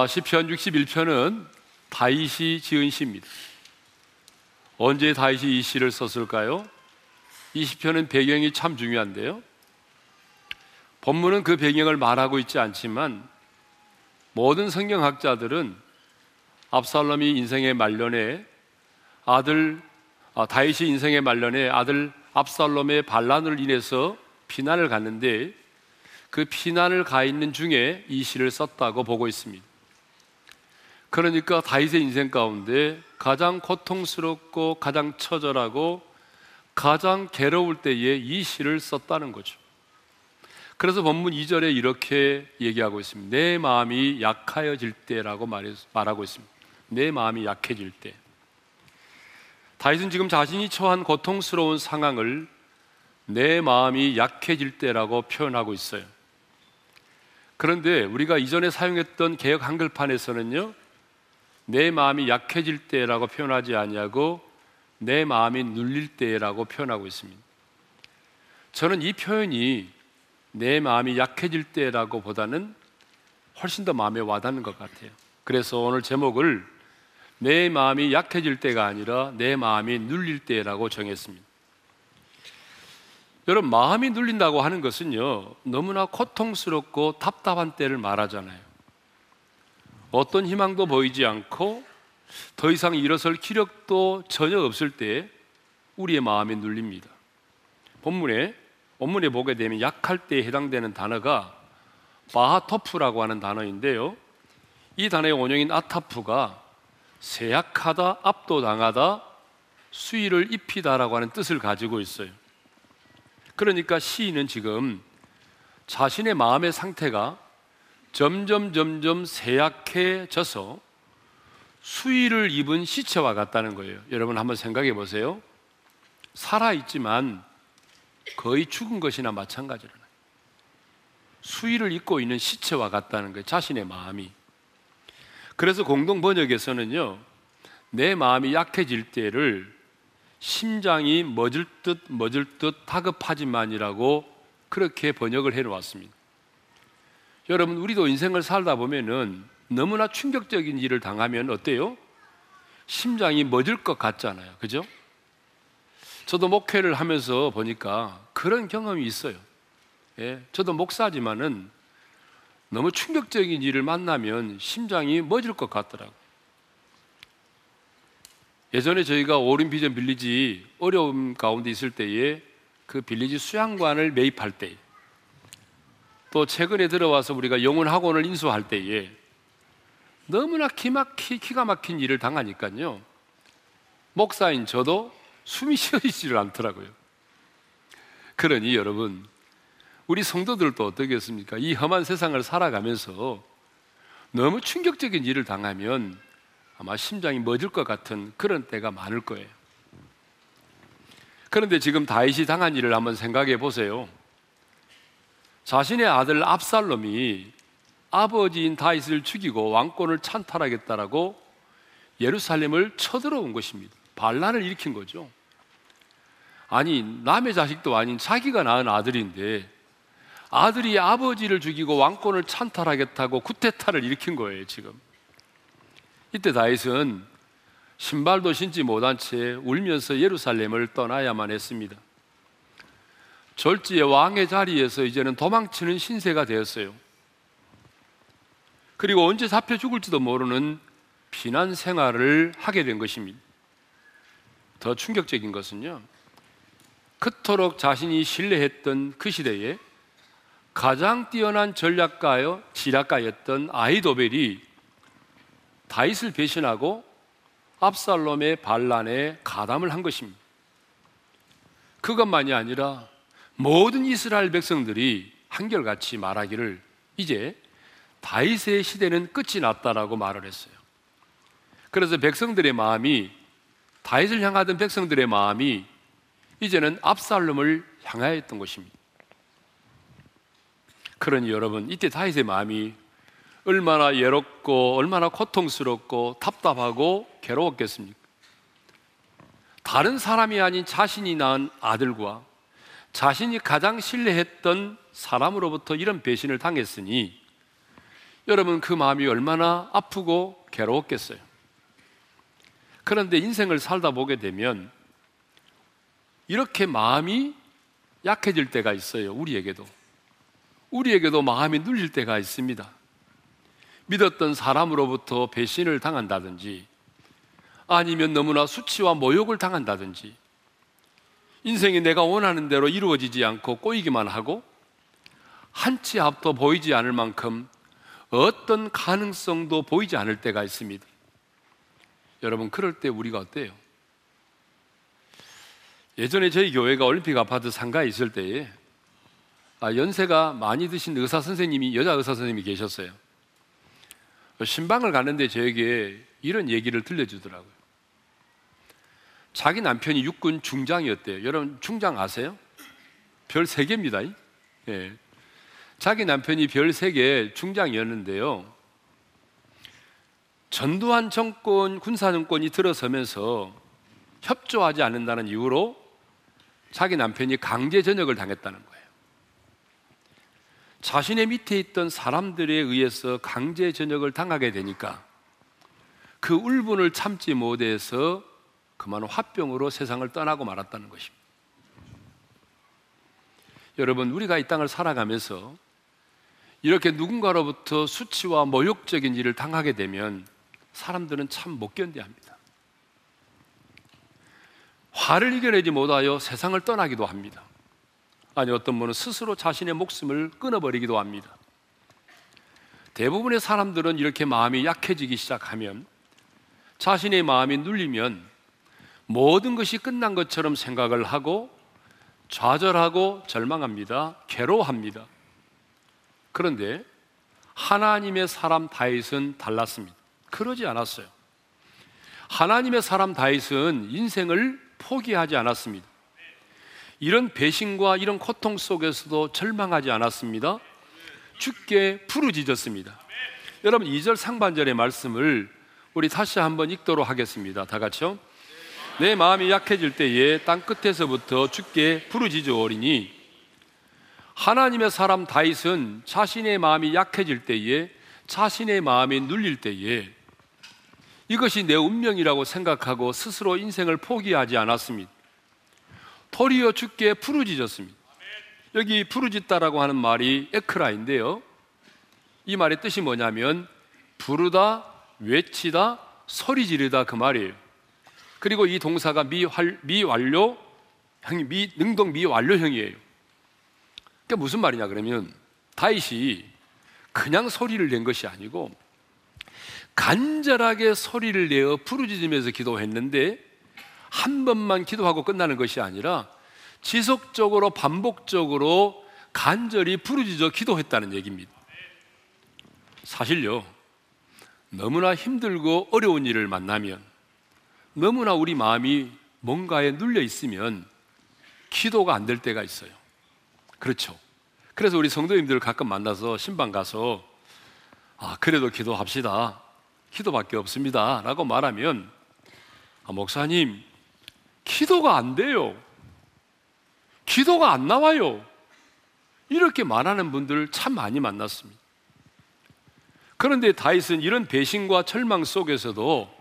아, 시편 61편은 다윗이 지은 시입니다. 언제 다윗이 이 시를 썼을까요? 이 시편은 배경이 참 중요한데요. 본문은 그 배경을 말하고 있지 않지만 모든 성경학자들은 압살롬이 인생의 말년에 아들 아, 다윗이 인생의 말년에 아들 압살롬의 반란을 인해서 피난을 갔는데 그 피난을 가 있는 중에 이 시를 썼다고 보고 있습니다. 그러니까 다윗의 인생 가운데 가장 고통스럽고 가장 처절하고 가장 괴로울 때에 이 시를 썼다는 거죠. 그래서 본문 2절에 이렇게 얘기하고 있습니다. 내 마음이 약하여질 때라고 말하고 있습니다. 내 마음이 약해질 때. 다윗은 지금 자신이 처한 고통스러운 상황을 내 마음이 약해질 때라고 표현하고 있어요. 그런데 우리가 이전에 사용했던 개혁 한글판에서는요, 내 마음이 약해질 때라고 표현하지 아니하고 내 마음이 눌릴 때라고 표현하고 있습니다. 저는 이 표현이 내 마음이 약해질 때라고 보다는 훨씬 더 마음에 와닿는 것 같아요. 그래서 오늘 제목을 내 마음이 약해질 때가 아니라 내 마음이 눌릴 때라고 정했습니다. 여러분, 마음이 눌린다고 하는 것은요, 너무나 고통스럽고 답답한 때를 말하잖아요. 어떤 희망도 보이지 않고 더 이상 일어설 기력도 전혀 없을 때 우리의 마음이 눌립니다. 본문에 본문에 보게 되면 약할 때에 해당되는 단어가 바하토프라고 하는 단어인데요. 이 단어의 원형인 아타프가 세약하다, 압도당하다, 수위를 입히다라고 하는 뜻을 가지고 있어요. 그러니까 시인은 지금 자신의 마음의 상태가 점점 점점 세약해져서 수위를 입은 시체와 같다는 거예요. 여러분 한번 생각해 보세요. 살아 있지만 거의 죽은 것이나 마찬가지라는 수위를 입고 있는 시체와 같다는 거예요. 자신의 마음이. 그래서 공동 번역에서는요, 내 마음이 약해질 때를 심장이 멎을 듯 멎을 듯 다급하지만이라고 그렇게 번역을 해 놓았습니다. 여러분, 우리도 인생을 살다 보면은 너무나 충격적인 일을 당하면 어때요? 심장이 멎을 것 같잖아요. 그죠? 저도 목회를 하면서 보니까 그런 경험이 있어요. 예, 저도 목사지만은 너무 충격적인 일을 만나면 심장이 멎을 것 같더라고. 예전에 저희가 오린 비전 빌리지 어려움 가운데 있을 때에 그 빌리지 수양관을 매입할 때, 또 최근에 들어와서 우리가 영혼 학원을 인수할 때에 너무나 기막히 기가 막힌 일을 당하니까요. 목사인 저도 숨이 쉬어지지를 않더라고요. 그러니 여러분, 우리 성도들도 어떻겠습니까? 이 험한 세상을 살아가면서 너무 충격적인 일을 당하면 아마 심장이 멎을 것 같은 그런 때가 많을 거예요. 그런데 지금 다윗이 당한 일을 한번 생각해 보세요. 자신의 아들 압살롬이 아버지인 다윗을 죽이고 왕권을 찬탈하겠다라고 예루살렘을 쳐들어온 것입니다. 반란을 일으킨 거죠. 아니 남의 자식도 아닌 자기가 낳은 아들인데 아들이 아버지를 죽이고 왕권을 찬탈하겠다고 구태타를 일으킨 거예요 지금 이때 다윗은 신발도 신지 못한 채 울면서 예루살렘을 떠나야만 했습니다 절지의 왕의 자리에서 이제는 도망치는 신세가 되었어요 그리고 언제 잡혀 죽을지도 모르는 피난 생활을 하게 된 것입니다 더 충격적인 것은요 그토록 자신이 신뢰했던 그 시대에 가장 뛰어난 전략가요 지략가였던 아이도벨이 다윗을 배신하고 압살롬의 반란에 가담을 한 것입니다. 그것만이 아니라 모든 이스라엘 백성들이 한결같이 말하기를 이제 다윗의 시대는 끝이 났다라고 말을 했어요. 그래서 백성들의 마음이 다윗을 향하던 백성들의 마음이 이제는 압살롬을 향하였던 것입니다. 그러니 여러분, 이때 다윗의 마음이 얼마나 외롭고 얼마나 고통스럽고 답답하고 괴로웠겠습니까? 다른 사람이 아닌 자신이 낳은 아들과 자신이 가장 신뢰했던 사람으로부터 이런 배신을 당했으니 여러분 그 마음이 얼마나 아프고 괴로웠겠어요. 그런데 인생을 살다 보게 되면 이렇게 마음이 약해질 때가 있어요. 우리에게도. 우리에게도 마음이 눌릴 때가 있습니다. 믿었던 사람으로부터 배신을 당한다든지 아니면 너무나 수치와 모욕을 당한다든지 인생이 내가 원하는 대로 이루어지지 않고 꼬이기만 하고 한치 앞도 보이지 않을 만큼 어떤 가능성도 보이지 않을 때가 있습니다. 여러분, 그럴 때 우리가 어때요? 예전에 저희 교회가 올림픽 아파트 상가에 있을 때에 아, 연세가 많이 드신 의사 선생님이, 여자 의사 선생님이 계셨어요. 신방을 가는데 저에게 이런 얘기를 들려주더라고요. 자기 남편이 육군 중장이었대요. 여러분, 중장 아세요? 별 3개입니다. 예. 자기 남편이 별 3개 중장이었는데요. 전두환 정권, 군사 정권이 들어서면서 협조하지 않는다는 이유로 자기 남편이 강제 전역을 당했다는 거예요. 자신의 밑에 있던 사람들에 의해서 강제 전역을 당하게 되니까 그 울분을 참지 못해서 그만 화병으로 세상을 떠나고 말았다는 것입니다. 여러분, 우리가 이 땅을 살아가면서 이렇게 누군가로부터 수치와 모욕적인 일을 당하게 되면 사람들은 참 못 견뎌합니다. 화를 이겨내지 못하여 세상을 떠나기도 합니다. 아니 어떤 분은 스스로 자신의 목숨을 끊어버리기도 합니다. 대부분의 사람들은 이렇게 마음이 약해지기 시작하면 자신의 마음이 눌리면 모든 것이 끝난 것처럼 생각을 하고 좌절하고 절망합니다. 괴로워합니다. 그런데 하나님의 사람 다윗은 달랐습니다. 그러지 않았어요. 하나님의 사람 다윗은 인생을 포기하지 않았습니다. 이런 배신과 이런 고통 속에서도 절망하지 않았습니다. 죽게 부르짖었습니다. 여러분 2절 상반절의 말씀을 우리 다시 한번 읽도록 하겠습니다. 다 같이요. 내 마음이 약해질 때에 땅 끝에서부터 죽게 부르짖어 오리니 하나님의 사람 다윗은 자신의 마음이 약해질 때에 자신의 마음이 눌릴 때에 이것이 내 운명이라고 생각하고 스스로 인생을 포기하지 않았습니다. 도리어 죽게 부르짖었습니다. 여기 부르짖다라고 하는 말이 에크라인데요. 이 말의 뜻이 뭐냐면 부르다, 외치다, 소리 지르다 그 말이에요. 그리고 이 동사가 미활, 미완료, 미, 능동 미완료형이에요. 그게 무슨 말이냐 그러면 다윗이 그냥 소리를 낸 것이 아니고 간절하게 소리를 내어 부르짖으면서 기도했는데 한 번만 기도하고 끝나는 것이 아니라 지속적으로 반복적으로 간절히 부르짖어 기도했다는 얘기입니다. 사실요, 너무나 힘들고 어려운 일을 만나면 너무나 우리 마음이 뭔가에 눌려 있으면 기도가 안 될 때가 있어요. 그렇죠. 그래서 우리 성도님들 가끔 만나서 신방 가서 아, 그래도 기도합시다. 기도밖에 없습니다. 라고 말하면 아, 목사님, 기도가 안 돼요. 기도가 안 나와요. 이렇게 말하는 분들 참 많이 만났습니다. 그런데 다윗은 이런 배신과 절망 속에서도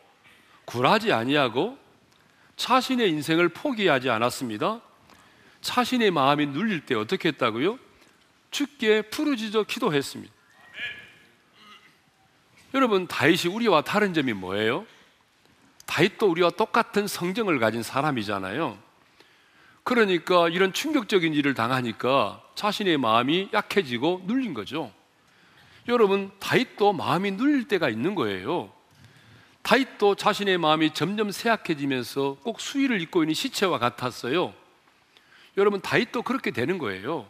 굴하지 아니하고 자신의 인생을 포기하지 않았습니다. 자신의 마음이 눌릴 때 어떻게 했다고요? 죽게 부르짖어 기도했습니다. 여러분 다윗이 우리와 다른 점이 뭐예요? 다윗도 우리와 똑같은 성정을 가진 사람이잖아요. 그러니까 이런 충격적인 일을 당하니까 자신의 마음이 약해지고 눌린 거죠. 여러분 다윗도 마음이 눌릴 때가 있는 거예요. 다윗도 자신의 마음이 점점 쇠약해지면서 꼭 수위를 입고 있는 시체와 같았어요. 여러분 다윗도 그렇게 되는 거예요.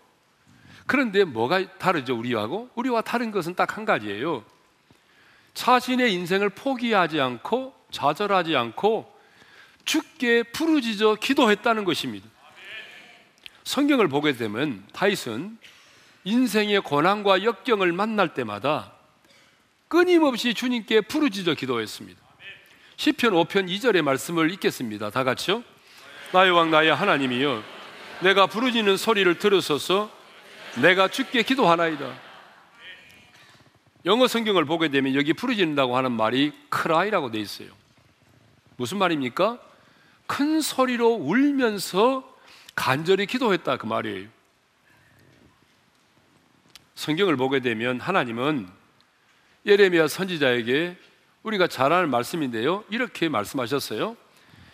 그런데 뭐가 다르죠 우리하고? 우리와 다른 것은 딱 한 가지예요. 자신의 인생을 포기하지 않고 좌절하지 않고 죽게 부르짖어 기도했다는 것입니다. 성경을 보게 되면 다윗은 인생의 고난과 역경을 만날 때마다 끊임없이 주님께 부르짖어 기도했습니다. 시편 5편 2절의 말씀을 읽겠습니다. 다 같이요. 나의 왕 나의 하나님이여 내가 부르짖는 소리를 들으소서 내가 주께 기도하나이다. 영어 성경을 보게 되면 여기 부르짖는다고 하는 말이 cry라고 돼 있어요. 무슨 말입니까? 큰 소리로 울면서 간절히 기도했다 그 말이에요. 성경을 보게 되면 하나님은 예레미야 선지자에게 우리가 잘 아는 말씀인데요. 이렇게 말씀하셨어요.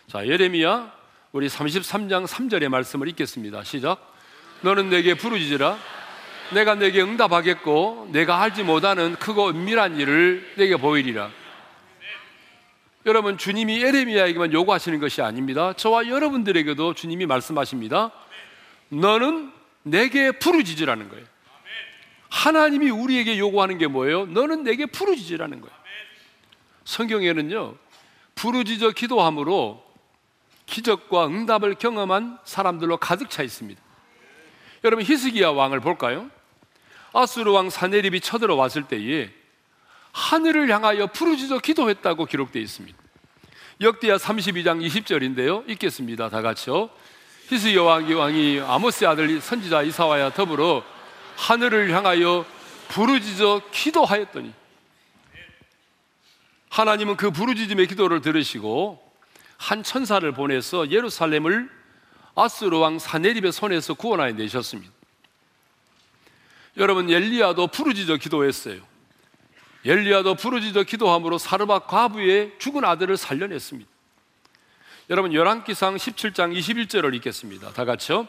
자, 예레미야 우리 33장 3절의 말씀을 읽겠습니다. 시작. 너는 내게 부르짖으라. 내가 내게 응답하겠고 내가 알지 못하는 크고 은밀한 일을 내게 보이리라. 여러분 주님이 에레미야에게만 요구하시는 것이 아닙니다. 저와 여러분들에게도 주님이 말씀하십니다. 너는 내게 부르짖으라는 거예요. 하나님이 우리에게 요구하는 게 뭐예요? 너는 내게 부르짖으라는 거예요. 성경에는요, 부르짖어 기도함으로 기적과 응답을 경험한 사람들로 가득 차 있습니다. 여러분 히스기야 왕을 볼까요? 아수르 왕 사네립이 쳐들어왔을 때에 하늘을 향하여 부르짖어 기도했다고 기록되어 있습니다. 역대하 32장 20절인데요. 읽겠습니다. 다 같이요. 히스기야 왕이 아모스의 아들 선지자 이사와야 더불어 하늘을 향하여 부르짖어 기도하였더니 하나님은 그 부르짖음의 기도를 들으시고 한 천사를 보내서 예루살렘을 아스르 왕 사네립의 손에서 구원하여 내셨습니다. 여러분 엘리야도 부르짖어 기도했어요. 엘리야도 부르짖어 기도함으로 사르밧 과부의 죽은 아들을 살려냈습니다. 여러분 열왕기상 17장 21절을 읽겠습니다. 다 같이요.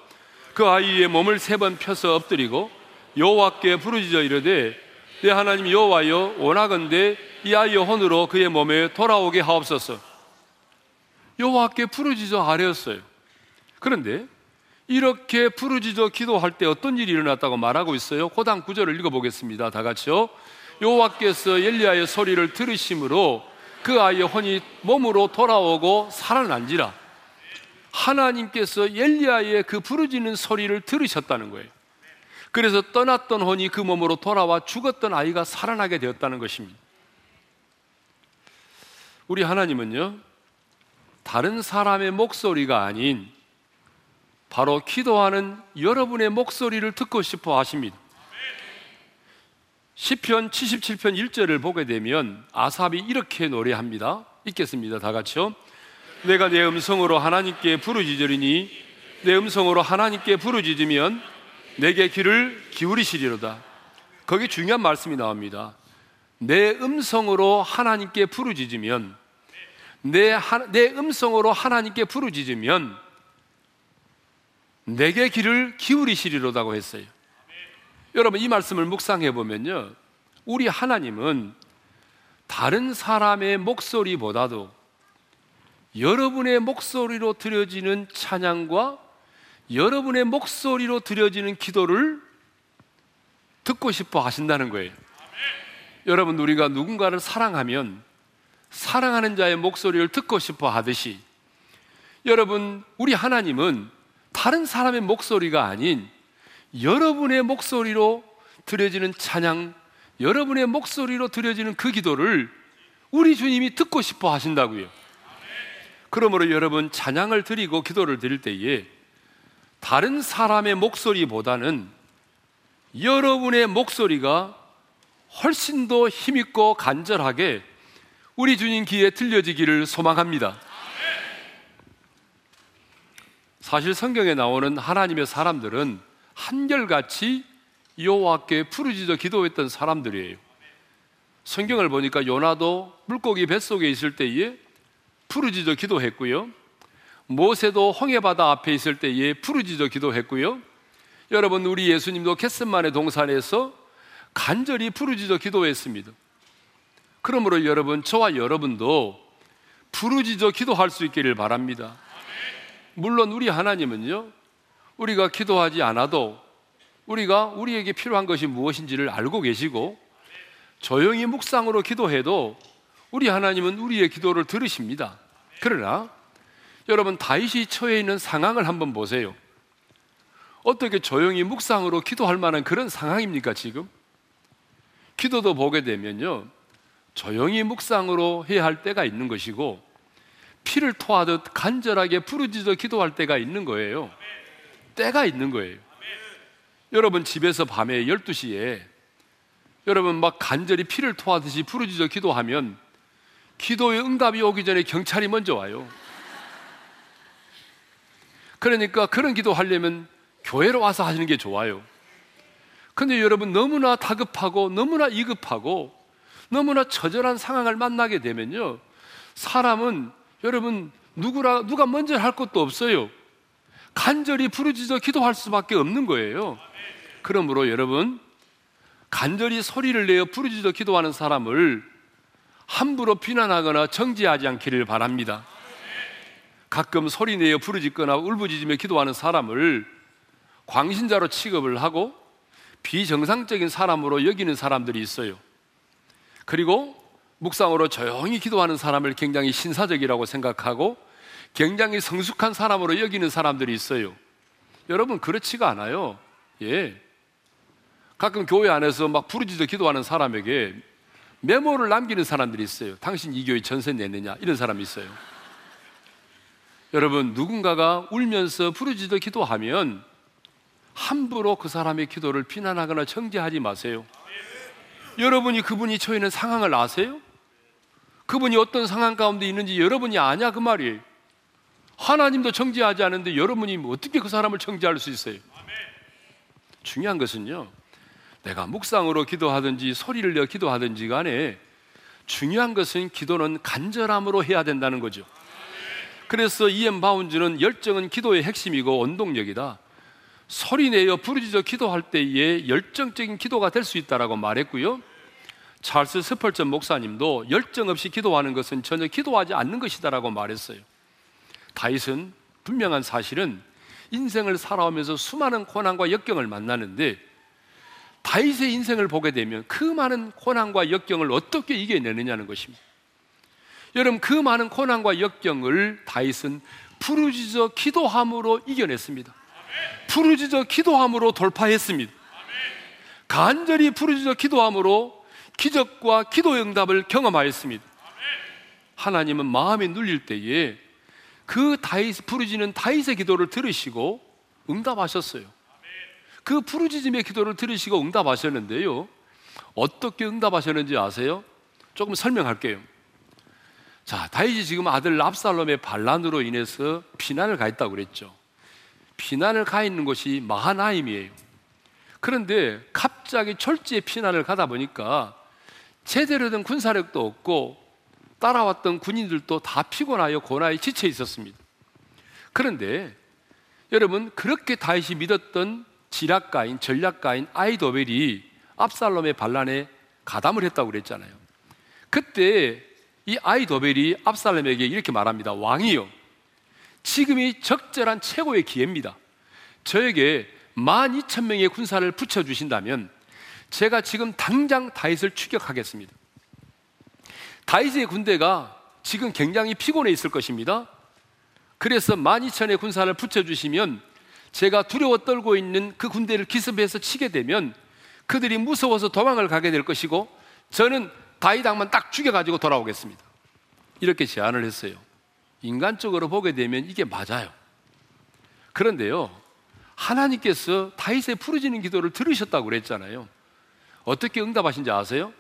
그 아이의 몸을 세 번 펴서 엎드리고 여호와께 부르짖어 이르되 내 하나님 여호와여 원하건대 이 아이의 혼으로 그의 몸에 돌아오게 하옵소서. 여호와께 부르짖어 아뢰었어요. 그런데 이렇게 부르짖어 기도할 때 어떤 일이 일어났다고 말하고 있어요. 고단 구절을 읽어보겠습니다. 다 같이요. 여호와께서 엘리야의 소리를 들으심으로 그 아이의 혼이 몸으로 돌아오고 살아난지라. 하나님께서 엘리야의 그 부르짖는 소리를 들으셨다는 거예요. 그래서 떠났던 혼이 그 몸으로 돌아와 죽었던 아이가 살아나게 되었다는 것입니다. 우리 하나님은요, 다른 사람의 목소리가 아닌 바로 기도하는 여러분의 목소리를 듣고 싶어 하십니다. 시편 77편 1절을 보게 되면 아삽이 이렇게 노래합니다. 읽겠습니다. 다 같이요. 내가 내 음성으로 하나님께 부르짖으리니 내 음성으로 하나님께 부르짖으면 내게 귀를 기울이시리로다. 거기 중요한 말씀이 나옵니다. 내 음성으로 하나님께 부르짖으면 내, 하, 내 음성으로 하나님께 부르짖으면 내게 귀를 기울이시리로다고 했어요. 여러분 이 말씀을 묵상해 보면요. 우리 하나님은 다른 사람의 목소리보다도 여러분의 목소리로 드려지는 찬양과 여러분의 목소리로 드려지는 기도를 듣고 싶어 하신다는 거예요. 여러분 우리가 누군가를 사랑하면 사랑하는 자의 목소리를 듣고 싶어 하듯이 여러분 우리 하나님은 다른 사람의 목소리가 아닌 여러분의 목소리로 드려지는 찬양, 여러분의 목소리로 드려지는 그 기도를 우리 주님이 듣고 싶어 하신다고요. 그러므로 여러분 찬양을 드리고 기도를 드릴 때에 다른 사람의 목소리보다는 여러분의 목소리가 훨씬 더 힘있고 간절하게 우리 주님 귀에 들려지기를 소망합니다. 사실 성경에 나오는 하나님의 사람들은 한결같이 여호와께 부르짖어 기도했던 사람들이에요. 성경을 보니까 요나도 물고기 뱃속에 있을 때에 부르짖어 기도했고요. 모세도 홍해 바다 앞에 있을 때에 부르짖어 기도했고요. 여러분 우리 예수님도 캐스만의 동산에서 간절히 부르짖어 기도했습니다. 그러므로 여러분 저와 여러분도 부르짖어 기도할 수 있기를 바랍니다. 물론 우리 하나님은요, 우리가 기도하지 않아도 우리가 우리에게 필요한 것이 무엇인지를 알고 계시고 조용히 묵상으로 기도해도 우리 하나님은 우리의 기도를 들으십니다. 그러나 여러분 다윗이 처해 있는 상황을 한번 보세요. 어떻게 조용히 묵상으로 기도할 만한 그런 상황입니까, 지금? 기도도 보게 되면요. 조용히 묵상으로 해야 할 때가 있는 것이고 피를 토하듯 간절하게 부르짖어 기도할 때가 있는 거예요. 때가 있는 거예요. 여러분 집에서 밤에 12시에 여러분 막 간절히 피를 토하듯이 부르짖어 기도하면 기도의 응답이 오기 전에 경찰이 먼저 와요. 그러니까 그런 기도 하려면 교회로 와서 하시는 게 좋아요. 근데 여러분 너무나 다급하고 너무나 이급하고 너무나 처절한 상황을 만나게 되면요. 사람은 여러분 누구라 누가 먼저 할 것도 없어요. 간절히 부르짖어 기도할 수밖에 없는 거예요. 그러므로 여러분 간절히 소리를 내어 부르짖어 기도하는 사람을 함부로 비난하거나 정지하지 않기를 바랍니다. 가끔 소리 내어 부르짖거나 울부짖으며 기도하는 사람을 광신자로 취급을 하고 비정상적인 사람으로 여기는 사람들이 있어요. 그리고 묵상으로 조용히 기도하는 사람을 굉장히 신사적이라고 생각하고 굉장히 성숙한 사람으로 여기는 사람들이 있어요. 여러분 그렇지가 않아요. 예. 가끔 교회 안에서 막 부르짖어 기도하는 사람에게 메모를 남기는 사람들이 있어요. 당신 이 교회 전세 내느냐 이런 사람이 있어요. 여러분 누군가가 울면서 부르짖어 기도하면 함부로 그 사람의 기도를 비난하거나 정죄하지 마세요. 여러분이 그분이 처해 있는 상황을 아세요? 그분이 어떤 상황 가운데 있는지 여러분이 아냐 그 말이에요. 하나님도 정죄하지 않는데 여러분이 어떻게 그 사람을 정죄할 수 있어요? 중요한 것은요. 내가 묵상으로 기도하든지 소리를 내어 기도하든지 간에 중요한 것은 기도는 간절함으로 해야 된다는 거죠. 그래서 이엠 바운즈는 열정은 기도의 핵심이고 원동력이다. 소리 내어 부르짖어 기도할 때에 열정적인 기도가 될 수 있다라고 말했고요. 찰스 스펄전 목사님도 열정 없이 기도하는 것은 전혀 기도하지 않는 것이다라고 말했어요. 다윗은 분명한 사실은 인생을 살아오면서 수많은 고난과 역경을 만나는데 다윗의 인생을 보게 되면 그 많은 고난과 역경을 어떻게 이겨내느냐는 것입니다. 여러분 그 많은 고난과 역경을 다윗은 부르짖어 기도함으로 이겨냈습니다. 부르짖어 기도함으로 돌파했습니다. 간절히 부르짖어 기도함으로 기적과 기도 응답을 경험하였습니다. 하나님은 마음이 눌릴 때에 그 다윗 부르짖는 다윗의 기도를 들으시고 응답하셨어요. 그 부르짖음의 기도를 들으시고 응답하셨는데요. 어떻게 응답하셨는지 아세요? 조금 설명할게요. 자, 다윗이 지금 아들 압살롬의 반란으로 인해서 피난을 가 있다고 그랬죠. 피난을 가 있는 곳이 마하나임이에요. 그런데 갑자기 철지에 피난을 가다 보니까 제대로 된 군사력도 없고 따라왔던 군인들도 다 피곤하여 고나에 지쳐 있었습니다. 그런데 여러분 그렇게 다윗이 믿었던 지략가인 전략가인 아이도벨이 압살롬의 반란에 가담을 했다고 그랬잖아요. 그때 이 아이도벨이 압살롬에게 이렇게 말합니다. 왕이요. 지금이 적절한 최고의 기회입니다. 저에게 12,000명의 군사를 붙여주신다면 제가 지금 당장 다윗을 추격하겠습니다. 다윗의 군대가 지금 굉장히 피곤해 있을 것입니다. 그래서 12,000의 군사를 붙여주시면 제가 두려워 떨고 있는 그 군대를 기습해서 치게 되면 그들이 무서워서 도망을 가게 될 것이고 저는 다윗 왕만 딱 죽여가지고 돌아오겠습니다. 이렇게 제안을 했어요. 인간적으로 보게 되면 이게 맞아요. 그런데요, 하나님께서 다윗의 부르짖는 기도를 들으셨다고 그랬잖아요. 어떻게 응답하신지 아세요?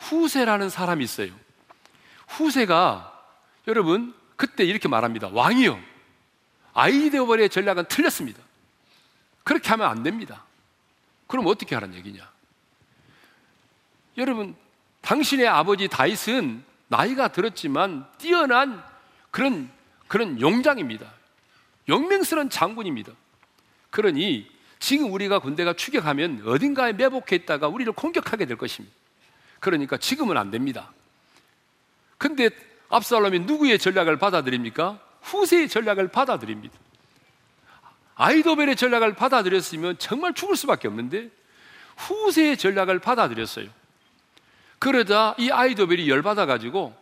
후세라는 사람이 있어요. 후세가 여러분 그때 이렇게 말합니다. 왕이요. 아이데오벌의 전략은 틀렸습니다. 그렇게 하면 안 됩니다. 그럼 어떻게 하는 얘기냐? 여러분, 당신의 아버지 다윗은 나이가 들었지만 뛰어난 그런 그런 용장입니다. 용맹스러운 장군입니다. 그러니 지금 우리가 군대가 추격하면 어딘가에 매복해 있다가 우리를 공격하게 될 것입니다. 그러니까 지금은 안 됩니다. 근데 압살롬이 누구의 전략을 받아들입니까? 후세의 전략을 받아들입니다. 아이도벨의 전략을 받아들였으면 정말 죽을 수밖에 없는데 후세의 전략을 받아들였어요. 그러자 이 아이도벨이 열받아 가지고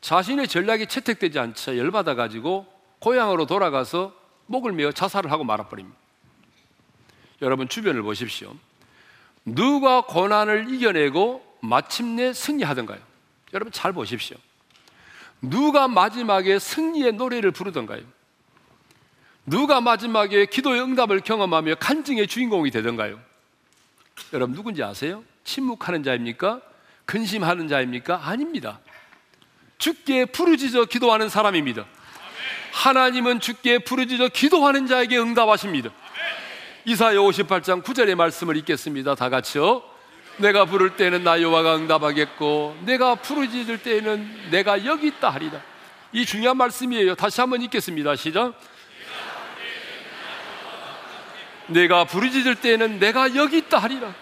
자신의 전략이 채택되지 않자 열받아 가지고 고향으로 돌아가서 목을 메어 자살을 하고 말아버립니다. 여러분 주변을 보십시오. 누가 고난을 이겨내고 마침내 승리하던가요? 여러분 잘 보십시오. 누가 마지막에 승리의 노래를 부르던가요? 누가 마지막에 기도의 응답을 경험하며 간증의 주인공이 되던가요? 여러분 누군지 아세요? 침묵하는 자입니까? 근심하는 자입니까? 아닙니다. 주께 부르짖어 기도하는 사람입니다. 하나님은 주께 부르짖어 기도하는 자에게 응답하십니다. 이사야 58장 9절의 말씀을 읽겠습니다. 다 같이요. 내가 부를 때는 나 여호와가 응답하겠고 내가 부르짖을 때에는 내가 여기 있다 하리라. 이 중요한 말씀이에요. 다시 한번 읽겠습니다. 시작. 내가 부르짖을 때에는 내가 여기 있다 하리라.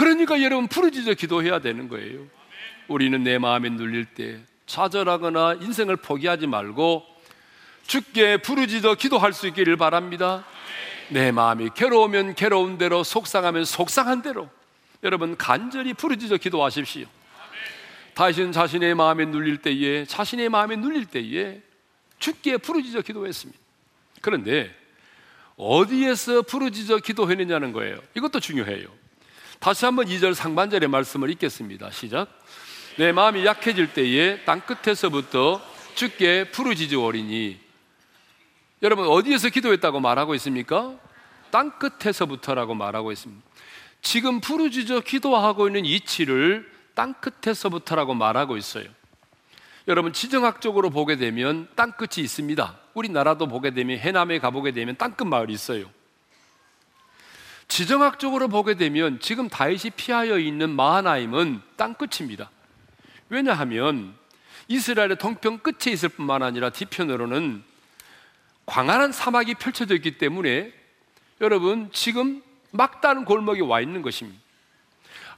그러니까 여러분 부르짖어 기도해야 되는 거예요. 우리는 내 마음에 눌릴 때 좌절하거나 인생을 포기하지 말고 주께 부르짖어 기도할 수 있기를 바랍니다. 내 마음이 괴로우면 괴로운 대로 속상하면 속상한 대로 여러분 간절히 부르짖어 기도하십시오. 다시는 자신의 마음에 눌릴 때에 자신의 마음에 눌릴 때에 주께 부르짖어 기도했습니다. 그런데 어디에서 부르짖어 기도했느냐는 거예요. 이것도 중요해요. 다시 한번 2절 상반절의 말씀을 읽겠습니다. 시작. 내 마음이 약해질 때에 땅 끝에서부터 주께 부르짖으오리니 여러분 어디에서 기도했다고 말하고 있습니까? 땅 끝에서부터라고 말하고 있습니다. 지금 부르짖어 기도하고 있는 이치를 땅 끝에서부터라고 말하고 있어요. 여러분 지정학적으로 보게 되면 땅 끝이 있습니다. 우리나라도 보게 되면 해남에 가보게 되면 땅끝 마을이 있어요. 지정학적으로 보게 되면 지금 다윗이 피하여 있는 마하나임은 땅 끝입니다. 왜냐하면 이스라엘의 동편 끝에 있을 뿐만 아니라 뒤편으로는 광활한 사막이 펼쳐져 있기 때문에 여러분 지금 막다른 골목에 와 있는 것입니다.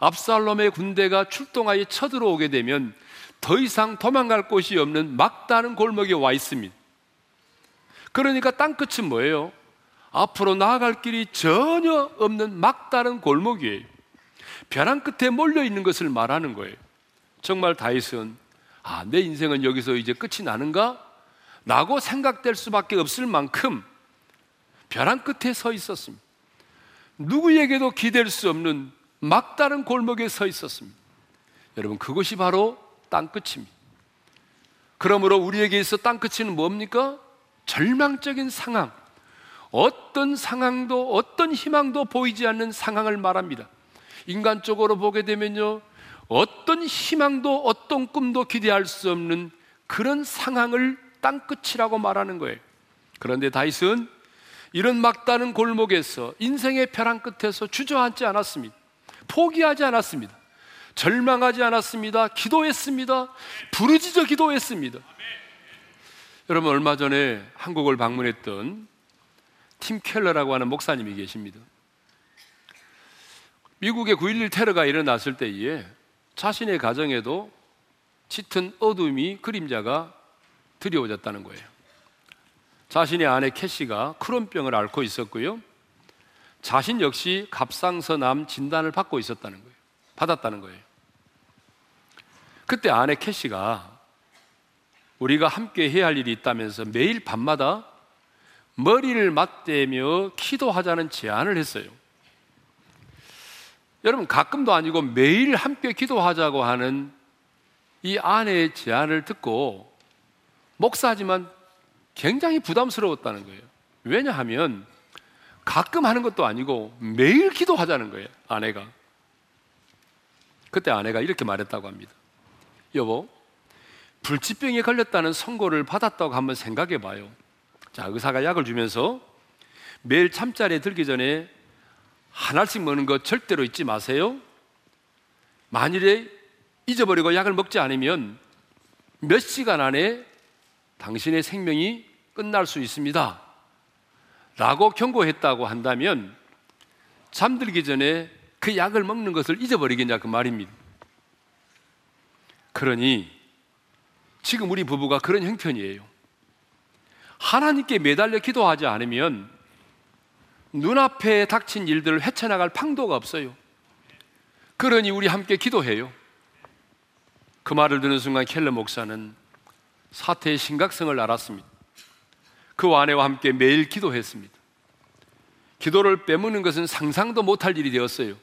압살롬의 군대가 출동하여 쳐들어오게 되면 더 이상 도망갈 곳이 없는 막다른 골목에 와 있습니다. 그러니까 땅끝은 뭐예요? 앞으로 나아갈 길이 전혀 없는 막다른 골목이에요. 벼랑 끝에 몰려 있는 것을 말하는 거예요. 정말 다윗은 아, 내 인생은 여기서 이제 끝이 나는가? 라고 생각될 수밖에 없을 만큼 벼랑 끝에 서 있었습니다. 누구에게도 기댈 수 없는 막다른 골목에 서 있었습니다. 여러분, 그것이 바로 땅끝입니다. 그러므로 우리에게 있어 땅끝은 뭡니까? 절망적인 상황. 어떤 상황도, 어떤 희망도 보이지 않는 상황을 말합니다. 인간적으로 보게 되면요. 어떤 희망도, 어떤 꿈도 기대할 수 없는 그런 상황을 땅끝이라고 말하는 거예요. 그런데 다윗은 이런 막다른 골목에서 인생의 벼랑 끝에서 주저앉지 않았습니다. 포기하지 않았습니다. 절망하지 않았습니다. 기도했습니다. 부르짖어 기도했습니다. 여러분 얼마 전에 한국을 방문했던 팀 켈러라고 하는 목사님이 계십니다. 미국의 9.11 테러가 일어났을 때에 자신의 가정에도 짙은 어둠이 그림자가 드리워졌다는 거예요. 자신의 아내 캐시가 크론병을 앓고 있었고요. 자신 역시 갑상선암 진단을 받고 있었다는 거예요. 받았다는 거예요. 그때 아내 캐시가 우리가 함께 해야 할 일이 있다면서 매일 밤마다 머리를 맞대며 기도하자는 제안을 했어요. 여러분, 가끔도 아니고 매일 함께 기도하자고 하는 이 아내의 제안을 듣고 목사지만 굉장히 부담스러웠다는 거예요. 왜냐하면 가끔 하는 것도 아니고 매일 기도하자는 거예요, 아내가. 그때 아내가 이렇게 말했다고 합니다. 여보, 불치병에 걸렸다는 선고를 받았다고 한번 생각해 봐요. 자, 의사가 약을 주면서 매일 잠자리에 들기 전에 하나씩 먹는 거 절대로 잊지 마세요. 만일에 잊어버리고 약을 먹지 않으면 몇 시간 안에 당신의 생명이 끝날 수 있습니다. 라고 경고했다고 한다면 잠들기 전에 그 약을 먹는 것을 잊어버리겠냐 그 말입니다. 그러니 지금 우리 부부가 그런 형편이에요. 하나님께 매달려 기도하지 않으면 눈앞에 닥친 일들을 헤쳐나갈 방도가 없어요. 그러니 우리 함께 기도해요. 그 말을 듣는 순간 켈러 목사는 사태의 심각성을 알았습니다. 그 아내와 함께 매일 기도했습니다. 기도를 빼먹는 것은 상상도 못할 일이 되었어요.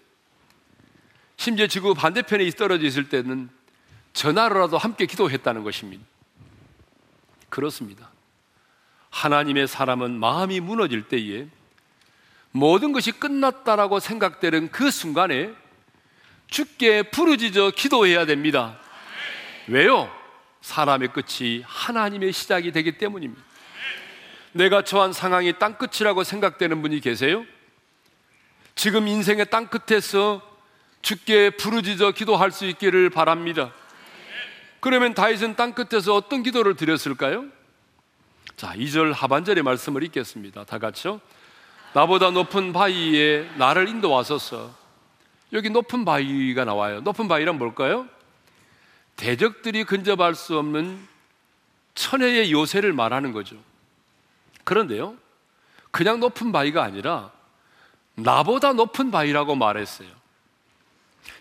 심지어 지구 반대편에 떨어져 있을 때는 전화로라도 함께 기도했다는 것입니다. 그렇습니다. 하나님의 사람은 마음이 무너질 때에 모든 것이 끝났다라고 생각되는 그 순간에 주께 부르짖어 기도해야 됩니다. 왜요? 사람의 끝이 하나님의 시작이 되기 때문입니다. 내가 처한 상황이 땅끝이라고 생각되는 분이 계세요? 지금 인생의 땅끝에서 주께 부르짖어 기도할 수 있기를 바랍니다. 그러면 다윗은 땅끝에서 어떤 기도를 드렸을까요? 자, 2절 하반절의 말씀을 읽겠습니다. 다 같이요. 나보다 높은 바위에 나를 인도하소서. 여기 높은 바위가 나와요. 높은 바위란 뭘까요? 대적들이 근접할 수 없는 천혜의 요새를 말하는 거죠. 그런데요, 그냥 높은 바위가 아니라 나보다 높은 바위라고 말했어요.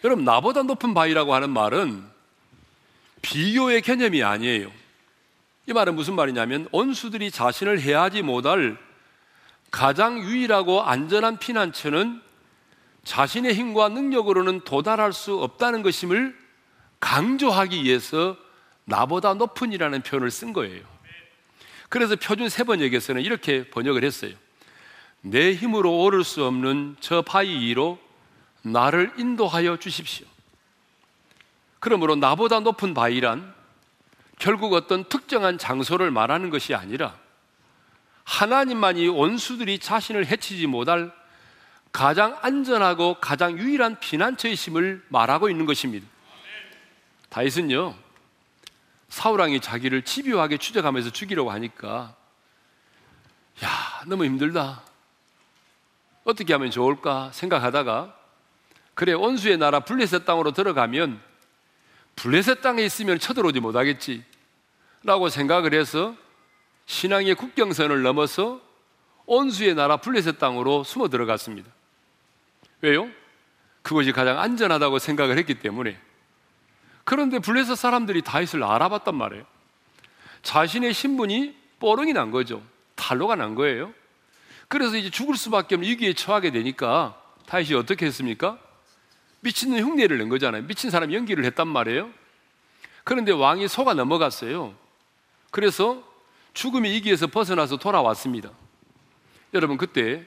여러분, 나보다 높은 바위라고 하는 말은 비교의 개념이 아니에요. 이 말은 무슨 말이냐면 원수들이 자신을 해하지 못할 가장 유일하고 안전한 피난처는 자신의 힘과 능력으로는 도달할 수 없다는 것임을 강조하기 위해서 나보다 높은이라는 표현을 쓴 거예요. 그래서 표준 세 번역에서는 이렇게 번역을 했어요. 내 힘으로 오를 수 없는 저 바위 위로 나를 인도하여 주십시오. 그러므로 나보다 높은 바위란 결국 어떤 특정한 장소를 말하는 것이 아니라 하나님만이 원수들이 자신을 해치지 못할 가장 안전하고 가장 유일한 피난처이심을 말하고 있는 것입니다. 다윗은요, 사우랑이 자기를 집요하게 추적하면서 죽이려고 하니까, 야, 너무 힘들다. 어떻게 하면 좋을까 생각하다가, 그래, 원수의 나라 블레셋 땅으로 들어가면 블레셋 땅에 있으면 쳐들어오지 못하겠지. 라고 생각을 해서 신앙의 국경선을 넘어서 온수의 나라 블레셋 땅으로 숨어 들어갔습니다. 왜요? 그것이 가장 안전하다고 생각을 했기 때문에. 그런데 블레셋 사람들이 다윗을 알아봤단 말이에요. 자신의 신분이 뽀롱이 난 거죠. 탈로가 난 거예요. 그래서 이제 죽을 수밖에 없는 위기에 처하게 되니까 다윗이 어떻게 했습니까? 미친놈 흉내를 낸 거잖아요. 미친 사람 연기를 했단 말이에요. 그런데 왕이 속아 넘어갔어요. 그래서 죽음의 이기에서 벗어나서 돌아왔습니다. 여러분 그때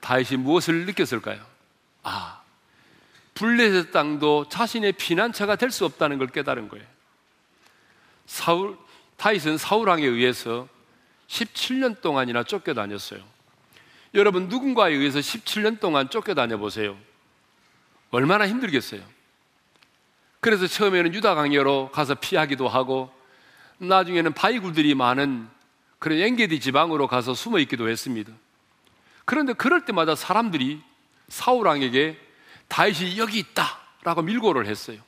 다윗이 무엇을 느꼈을까요? 아, 블레셋 땅도 자신의 피난처가 될 수 없다는 걸 깨달은 거예요. 사울 다윗은 사울 왕에 의해서 17년 동안이나 쫓겨다녔어요. 여러분 누군가에 의해서 17년 동안 쫓겨다녀 보세요. 얼마나 힘들겠어요. 그래서 처음에는 유다 강야로 가서 피하기도 하고 나중에는 바위굴들이 많은 그런 엔게디 지방으로 가서 숨어 있기도 했습니다. 그런데 그럴 때마다 사람들이 사울 왕에게 다윗이 여기 있다라고 밀고를 했어요.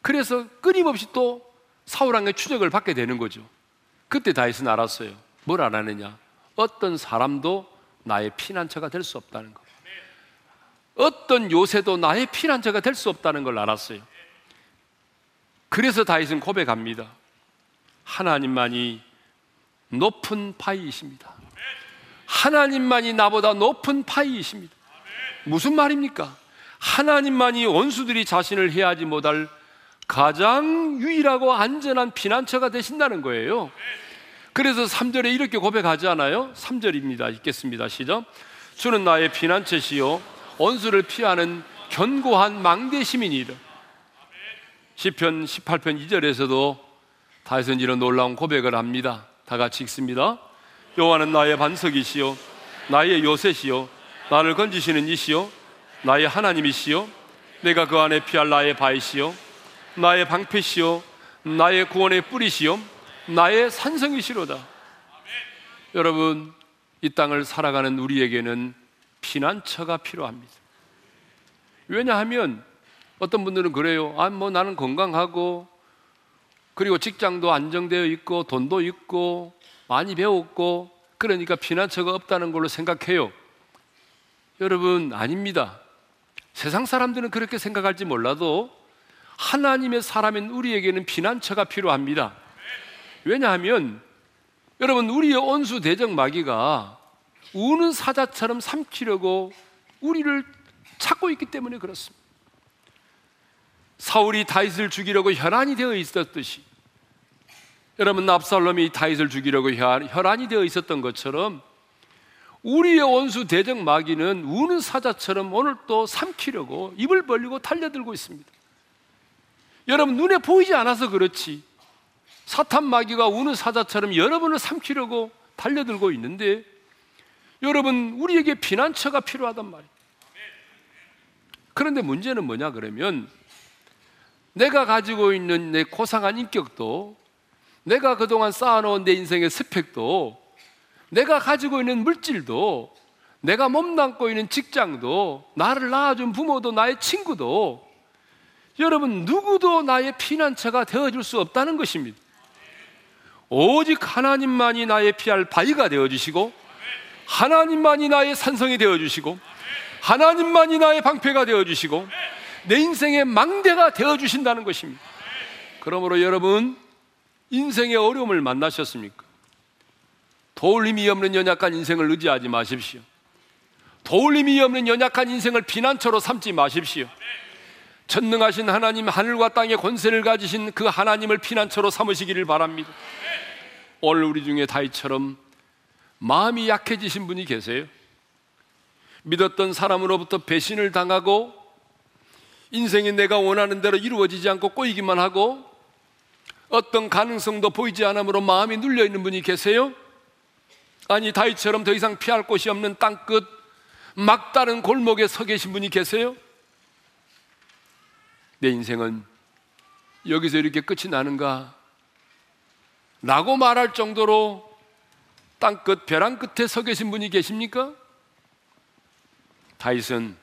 그래서 끊임없이 또 사울 왕의 추적을 받게 되는 거죠. 그때 다윗은 알았어요. 뭘 알았느냐? 어떤 사람도 나의 피난처가 될 수 없다는 거. 어떤 요새도 나의 피난처가 될 수 없다는 걸 알았어요. 그래서 다윗은 고백합니다. 하나님만이 높은 파이이십니다. 하나님만이 나보다 높은 파이이십니다. 무슨 말입니까? 하나님만이 원수들이 자신을 해하지 못할 가장 유일하고 안전한 피난처가 되신다는 거예요. 그래서 3절에 이렇게 고백하지 않아요? 3절입니다. 읽겠습니다. 시작. 주는 나의 피난처시요 원수를 피하는 견고한 망대심이니라. 시편 18편 2절에서도 다윗은 이런 놀라운 고백을 합니다. 다 같이 읽습니다. 여호와는 나의 반석이시요 나의 요새시요 나를 건지시는 이시요 나의 하나님이시요 내가 그 안에 피할 나의 바이시요 나의 방패시요 나의 구원의 뿌리시요 나의 산성이시로다. 여러분 이 땅을 살아가는 우리에게는 피난처가 필요합니다. 왜냐하면 어떤 분들은 그래요. 아, 뭐 나는 건강하고 그리고 직장도 안정되어 있고 돈도 있고 많이 배웠고 그러니까 피난처가 없다는 걸로 생각해요. 여러분, 아닙니다. 세상 사람들은 그렇게 생각할지 몰라도 하나님의 사람인 우리에게는 피난처가 필요합니다. 왜냐하면 여러분, 우리의 온수 대적 마귀가 우는 사자처럼 삼키려고 우리를 찾고 있기 때문에 그렇습니다. 사울이 다윗을 죽이려고 혈안이 되어 있었듯이 여러분 압살롬이 다윗을 죽이려고 혈안이 되어 있었던 것처럼 우리의 원수 대적 마귀는 우는 사자처럼 오늘 또 삼키려고 입을 벌리고 달려들고 있습니다. 여러분 눈에 보이지 않아서 그렇지 사탄 마귀가 우는 사자처럼 여러분을 삼키려고 달려들고 있는데 여러분 우리에게 피난처가 필요하단 말이에요. 그런데 문제는 뭐냐 그러면 내가 가지고 있는 내 고상한 인격도 내가 그동안 쌓아놓은 내 인생의 스펙도 내가 가지고 있는 물질도 내가 몸담고 있는 직장도 나를 낳아준 부모도 나의 친구도 여러분 누구도 나의 피난처가 되어줄 수 없다는 것입니다. 오직 하나님만이 나의 피할 바위가 되어주시고 하나님만이 나의 산성이 되어 주시고 하나님만이 나의 방패가 되어 주시고 내 인생의 망대가 되어 주신다는 것입니다. 그러므로 여러분 인생의 어려움을 만나셨습니까? 도울 힘이 없는 연약한 인생을 의지하지 마십시오. 도울 힘이 없는 연약한 인생을 비난처로 삼지 마십시오. 전능하신 하나님 하늘과 땅의 권세를 가지신 그 하나님을 피난처로 삼으시기를 바랍니다. 오늘 우리 중에 다이처럼 마음이 약해지신 분이 계세요. 믿었던 사람으로부터 배신을 당하고 인생이 내가 원하는 대로 이루어지지 않고 꼬이기만 하고 어떤 가능성도 보이지 않으므로 마음이 눌려 있는 분이 계세요? 아니 다이처럼 더 이상 피할 곳이 없는 땅끝 막다른 골목에 서 계신 분이 계세요? 내 인생은 여기서 이렇게 끝이 나는가? 라고 말할 정도로 땅끝 벼랑 끝에 서 계신 분이 계십니까? 다윗은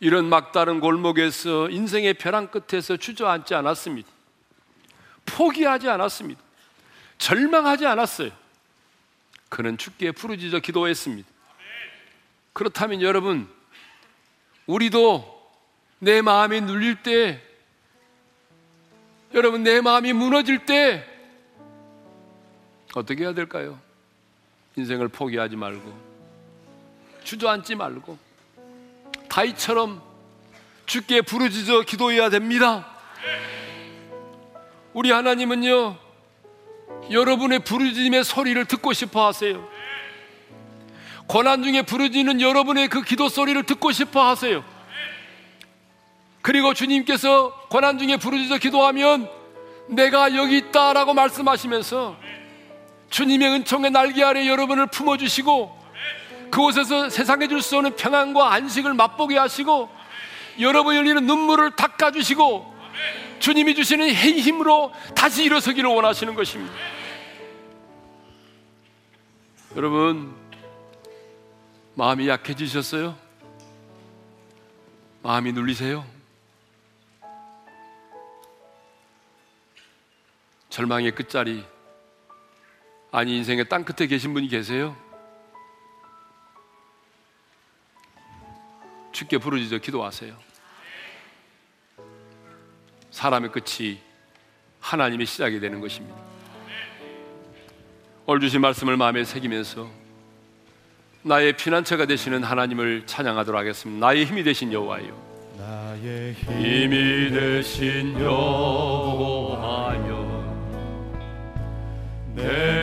이런 막다른 골목에서 인생의 벼랑 끝에서 주저앉지 않았습니다. 포기하지 않았습니다. 절망하지 않았어요. 그는 죽게 부르짖어 기도했습니다. 그렇다면 여러분, 우리도 내 마음이 눌릴 때, 여러분, 내 마음이 무너질 때, 어떻게 해야 될까요? 인생을 포기하지 말고, 주저앉지 말고, 다이처럼 죽게 부르짖어 기도해야 됩니다. 우리 하나님은요, 여러분의 부르짖음의 소리를 듣고 싶어 하세요. 고난 중에 부르짖는 여러분의 그 기도 소리를 듣고 싶어 하세요. 그리고 주님께서 고난 중에 부르짖어 기도하면 내가 여기 있다라고 말씀하시면서 주님의 은총의 날개 아래 여러분을 품어주시고 그곳에서 세상에 줄 수 없는 평안과 안식을 맛보게 하시고 여러분이 흘리는 눈물을 닦아주시고 주님이 주시는 힘으로 다시 일어서기를 원하시는 것입니다. 여러분, 마음이 약해지셨어요? 마음이 눌리세요? 절망의 끝자리, 아니 인생의 땅 끝에 계신 분이 계세요? 주께 부르짖어 기도하세요. 사람의 끝이 하나님의 시작이 되는 것입니다. 오늘 주신 말씀을 마음에 새기면서 나의 피난처가 되시는 하나님을 찬양하도록 하겠습니다. 나의 힘이 되신 여호와여. 나의 힘이 되신 여호와여 내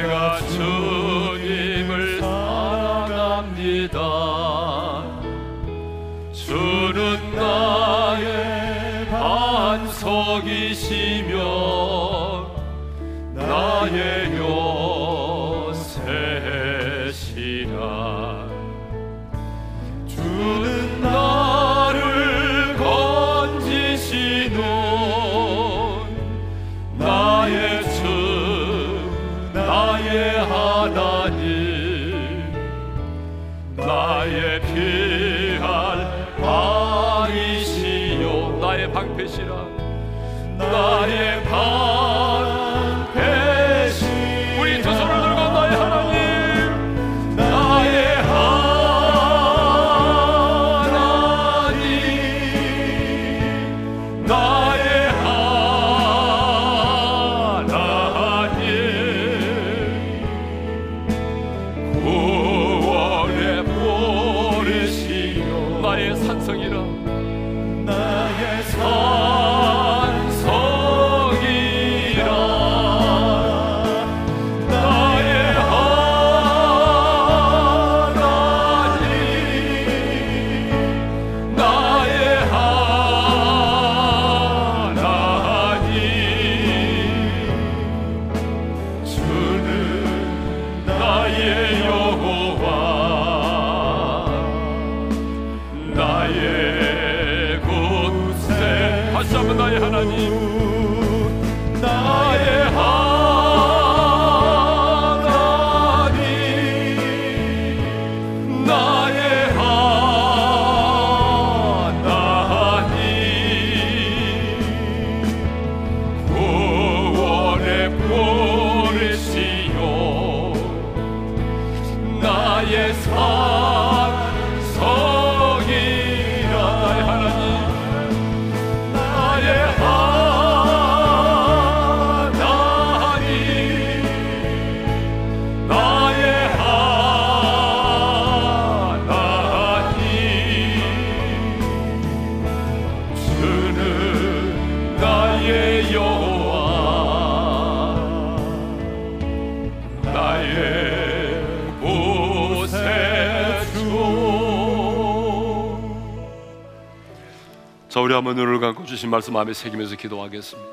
한번 눈을 감고 주신 말씀 마음에 새기면서 기도하겠습니다.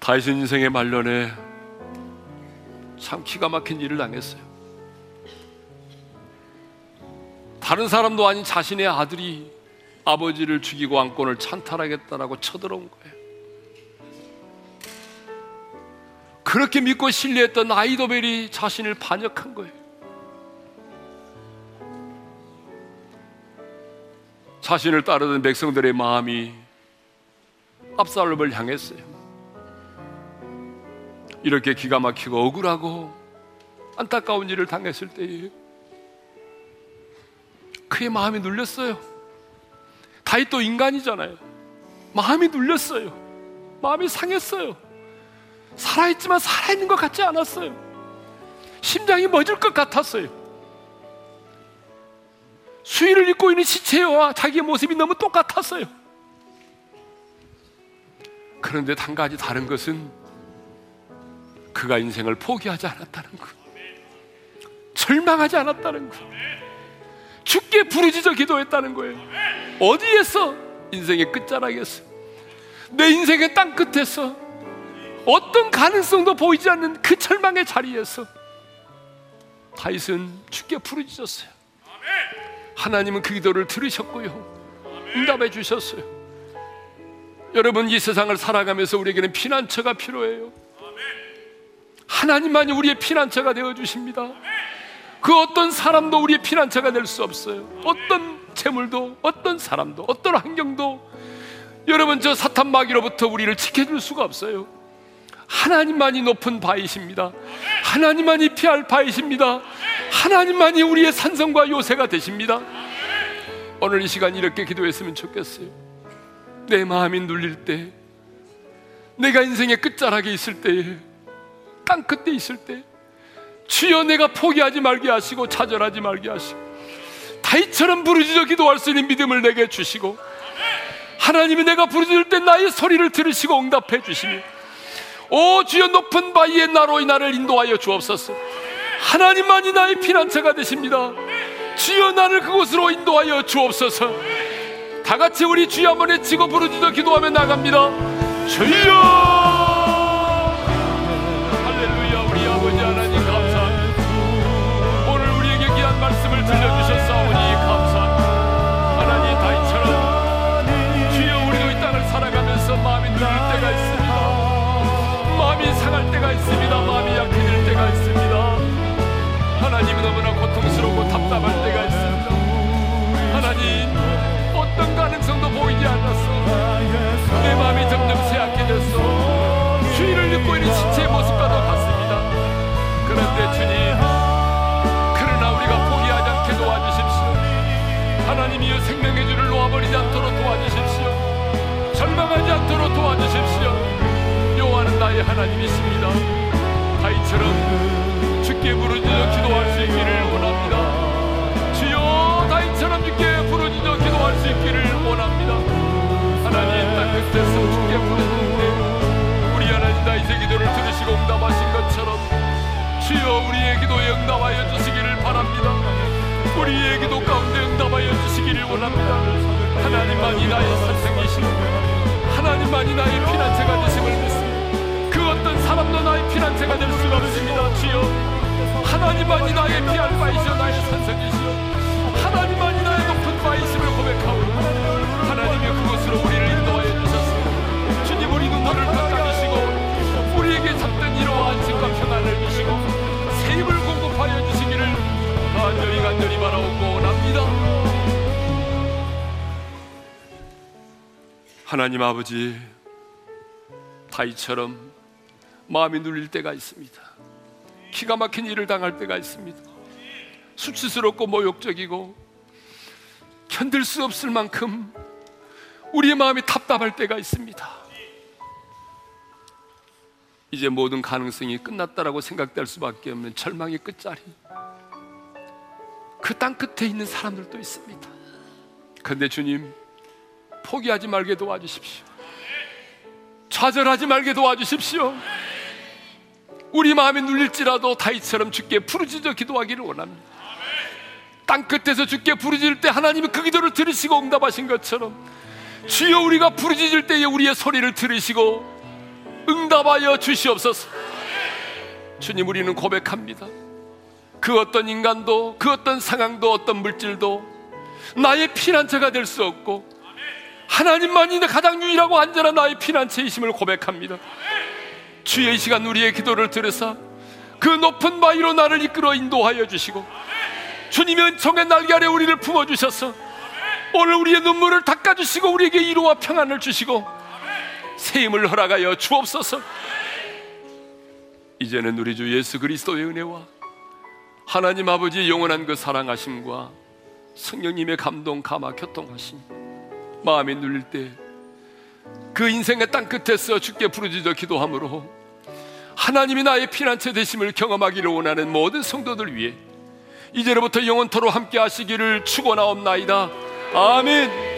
다윗은 인생의 말년에 참 기가 막힌 일을 당했어요. 다른 사람도 아닌 자신의 아들이 아버지를 죽이고 왕권을 찬탈하겠다라고 쳐들어온 거예요. 그렇게 믿고 신뢰했던 아이도벨이 자신을 반역한 거예요. 자신을 따르던 백성들의 마음이 압살롬을 향했어요. 이렇게 기가 막히고 억울하고 안타까운 일을 당했을 때에 그의 마음이 눌렸어요. 다윗도 인간이잖아요. 마음이 눌렸어요. 마음이 상했어요. 살아있지만 살아있는 것 같지 않았어요. 심장이 멎을 것 같았어요. 수의를 입고 있는 시체와 자기의 모습이 너무 똑같았어요. 그런데 한 가지 다른 것은 그가 인생을 포기하지 않았다는 것. 절망하지 않았다는 것. 죽게 부르짖어 기도했다는 거예요. 어디에서? 인생의 끝자락에서. 내 인생의 땅 끝에서. 어떤 가능성도 보이지 않는 그 절망의 자리에서 다윗은 죽게 부르짖었어요. 하나님은 그 기도를 들으셨고요. 응답해 주셨어요. 여러분 이 세상을 살아가면서 우리에게는 피난처가 필요해요. 하나님만이 우리의 피난처가 되어 주십니다. 그 어떤 사람도 우리의 피난처가 될 수 없어요. 어떤 재물도 어떤 사람도 어떤 환경도 여러분 저 사탄 마귀로부터 우리를 지켜줄 수가 없어요. 하나님만이 높은 바이십니다. 하나님만이 피할 바이십니다. 하나님만이 우리의 산성과 요새가 되십니다. 오늘 이 시간 이렇게 기도했으면 좋겠어요. 내 마음이 눌릴 때, 내가 인생의 끝자락에 있을 때에, 땅 끝에 있을 때, 주여 내가 포기하지 말게 하시고 좌절하지 말게 하시고 다윗처럼 부르짖어 기도할 수 있는 믿음을 내게 주시고 하나님이 내가 부르짖을 때 나의 소리를 들으시고 응답해 주시며 오 주여 높은 바위에 나로 이 나를 인도하여 주옵소서. 하나님만이 나의 피난처가 되십니다. 주여 나를 그곳으로 인도하여 주옵소서. 다 같이 우리 주여 한번 외치고 부르짖어 기도하며 나갑니다. 주여 보이지 않았어 내 마음이 점점 쇠약해졌어 주의를 잊고 있는 신체의 모습과도 같습니다. 그런데 주님 그러나 우리가 포기하지 않게 도와주십시오. 하나님이여 생명의 줄을 놓아버리지 않도록 도와주십시오. 절망하지 않도록 도와주십시오. 여호와는 나의 하나님이십니다. 다이처럼 주께 부르짖어 기도할 수 있기를 우리의 기도 가운데 응답하여 주시기를 원합니다. 하나님만이 나의 선생이시고 하나님만이 나의 피난처가 되심을 믿습니다. 그 어떤 사람도 나의 피난처가 될 수가 없습니다. 주여 하나님만이 나의 피할 바이시오 나의 선생이시오 하나님만이 나의 높은 고백하오 하나님 아버지 다이처럼 마음이 눌릴 때가 있습니다. 기가 막힌 일을 당할 때가 있습니다. 수치스럽고 모욕적이고 견딜 수 없을 만큼 우리의 마음이 답답할 때가 있습니다. 이제 모든 가능성이 끝났다라고 생각될 수밖에 없는 절망의 끝자리. 그 땅 끝에 있는 사람들도 있습니다. 그런데 주님, 포기하지 말게 도와주십시오. 좌절하지 말게 도와주십시오. 우리 마음이 눌릴지라도 다이처럼 주께 부르짖어 기도하기를 원합니다. 땅 끝에서 주께 부르짖을 때 하나님이 그 기도를 들으시고 응답하신 것처럼 주여 우리가 부르짖을 때에 우리의 소리를 들으시고 응답하여 주시옵소서. 주님 우리는 고백합니다. 그 어떤 인간도 그 어떤 상황도 어떤 물질도 나의 피난처가 될 수 없고 하나님만이 가장 유일하고 안전한 나의 피난처이심을 고백합니다. 주의 이 시간 우리의 기도를 들으사 그 높은 바위로 나를 이끌어 인도하여 주시고 주님의 은총의 날개 아래 우리를 품어 주셔서 오늘 우리의 눈물을 닦아 주시고 우리에게 이루와 평안을 주시고 새 힘을 허락하여 주옵소서 이제는 우리 주 예수 그리스도의 은혜와 하나님 아버지의 영원한 그 사랑하심과 성령님의 감동 감화 교통하심 마음이 눌릴 때 그 인생의 땅 끝에서 주께 부르짖어 기도함으로 하나님이 나의 피난처 되심을 경험하기를 원하는 모든 성도들 위해 이제로부터 영원토로 함께 하시기를 축원하옵나이다. 아멘.